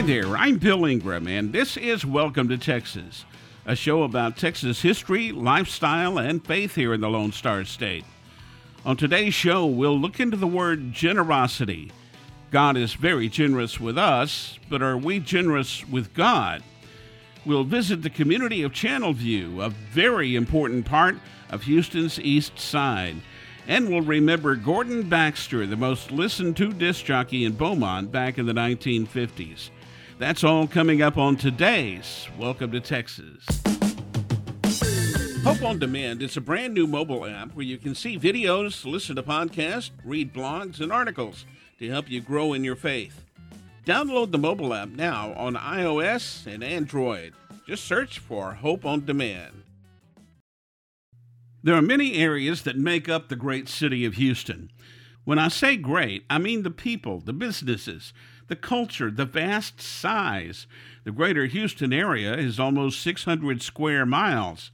Hi there, I'm Bill Ingram, and this is Welcome to Texas, a show about Texas history, lifestyle, and faith here in the Lone Star State. On today's show, we'll look into the word generosity. God is very generous with us, but are we generous with God? We'll visit the community of Channelview, a very important part of Houston's East Side. And we'll remember Gordon Baxter, the most listened to disc jockey in Beaumont back in the 1950s. That's all coming up on today's Welcome to Texas. Hope on Demand is a brand new mobile app where you can see videos, listen to podcasts, read blogs, and articles to help you grow in your faith. Download the mobile app now on iOS and Android. Just search for Hope on Demand. There are many areas that make up the great city of Houston. When I say great, I mean the people, the businesses, the culture, the vast size. The greater Houston area is almost 600 square miles.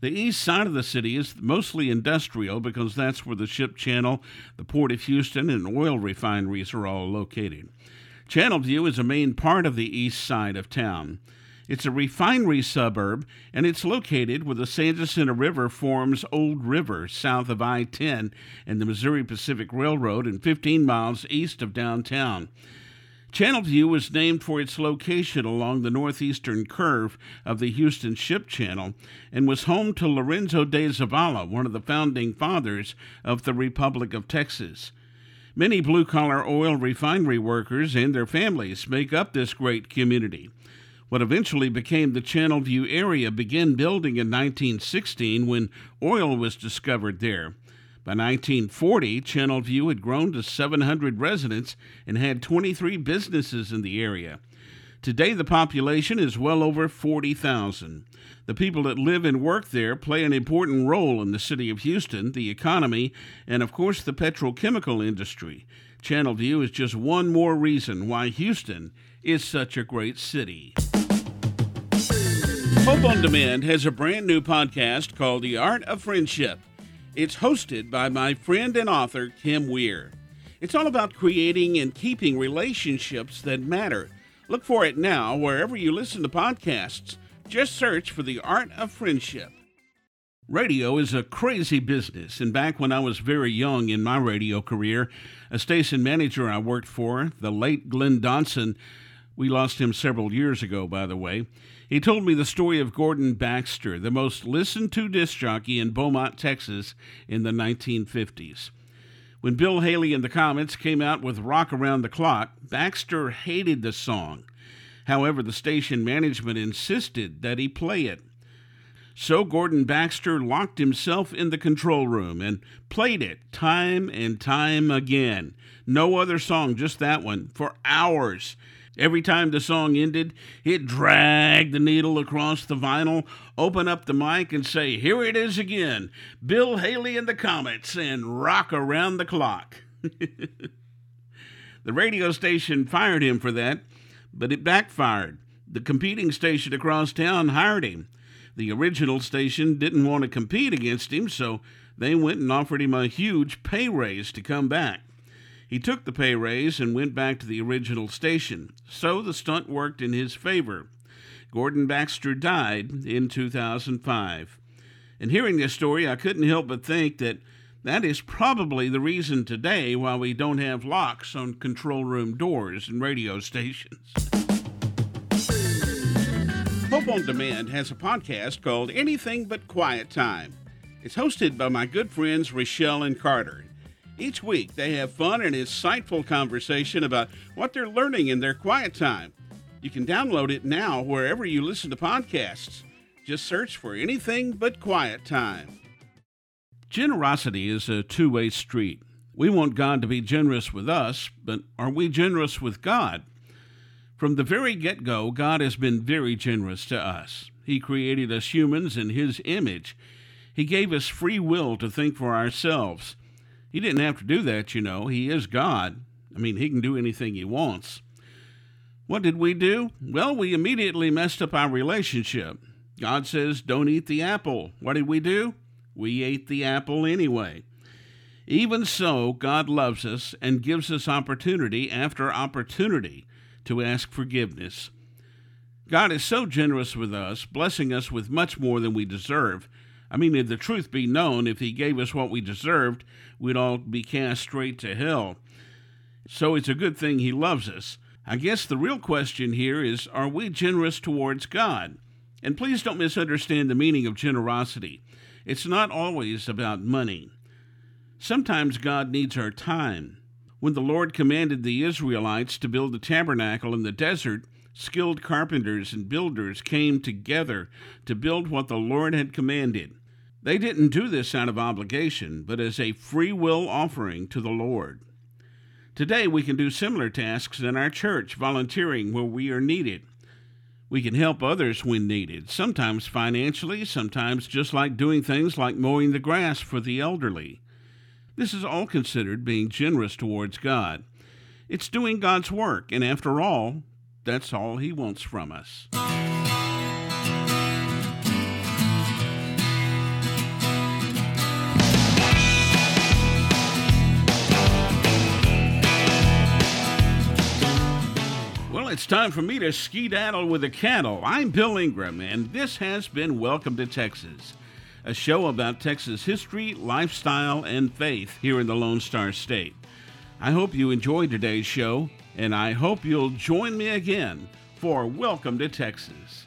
The east side of the city is mostly industrial because that's where the ship channel, the Port of Houston, and oil refineries are all located. Channelview is a main part of the east side of town. It's a refinery suburb, and it's located where the San Jacinto River forms Old River south of I 10 and the Missouri Pacific Railroad and 15 miles east of downtown. Channelview was named for its location along the northeastern curve of the Houston Ship Channel and was home to Lorenzo de Zavala, one of the founding fathers of the Republic of Texas. Many blue collar oil refinery workers and their families make up this great community. What eventually became the Channelview area began building in 1916 when oil was discovered there. By 1940, Channelview had grown to 700 residents and had 23 businesses in the area. Today, the population is well over 40,000. The people that live and work there play an important role in the city of Houston, the economy, and of course the petrochemical industry. Channelview is just one more reason why Houston is such a great city. Hope on Demand has a brand new podcast called The Art of Friendship. It's hosted by my friend and author, Kim Weir. It's all about creating and keeping relationships that matter. Look for it now wherever you listen to podcasts. Just search for The Art of Friendship. Radio is a crazy business, and back when I was very young in my radio career, a station manager I worked for, the late Glenn Donson, we lost him several years ago, by the way. He told me the story of Gordon Baxter, the most listened to disc jockey in Beaumont, Texas in the 1950s. When Bill Haley and the Comets came out with Rock Around the Clock, Baxter hated the song. However, the station management insisted that he play it. So Gordon Baxter locked himself in the control room and played it time and time again. No other song, just that one, for hours. Every time the song ended, he'd drag the needle across the vinyl, open up the mic, and say, Here it is again Bill Haley and the Comets, and rock around the clock. the radio station fired him for that, but it backfired. The competing station across town hired him. The original station didn't want to compete against him, so they went and offered him a huge pay raise to come back. He took the pay raise and went back to the original station, so the stunt worked in his favor. Gordon Baxter died in 2005. And hearing this story, I couldn't help but think that that is probably the reason today why we don't have locks on control room doors and radio stations. Hope on Demand has a podcast called Anything But Quiet Time. It's hosted by my good friends Rochelle and Carter. Each week, they have fun and insightful conversation about what they're learning in their quiet time. You can download it now wherever you listen to podcasts. Just search for anything but quiet time. Generosity is a two way street. We want God to be generous with us, but are we generous with God? From the very get go, God has been very generous to us. He created us humans in His image. He gave us free will to think for ourselves. He didn't have to do that, you know. He is God. I mean, He can do anything He wants. What did we do? Well, we immediately messed up our relationship. God says, don't eat the apple. What did we do? We ate the apple anyway. Even so, God loves us and gives us opportunity after opportunity to ask forgiveness. God is so generous with us, blessing us with much more than we deserve. I mean, if the truth be known, if He gave us what we deserved, we'd all be cast straight to hell. So it's a good thing He loves us. I guess the real question here is are we generous towards God? And please don't misunderstand the meaning of generosity. It's not always about money. Sometimes God needs our time. When the Lord commanded the Israelites to build the tabernacle in the desert, skilled carpenters and builders came together to build what the Lord had commanded. They didn't do this out of obligation, but as a free will offering to the Lord. Today, we can do similar tasks in our church, volunteering where we are needed. We can help others when needed, sometimes financially, sometimes just like doing things like mowing the grass for the elderly. This is all considered being generous towards God. It's doing God's work, and after all, that's all He wants from us. Time for me to skedaddle with the cattle. I'm Bill Ingram, and this has been Welcome to Texas a show about Texas history, lifestyle, and faith here in the Lone Star State. I hope you enjoyed today's show, and I hope you'll join me again for Welcome to Texas.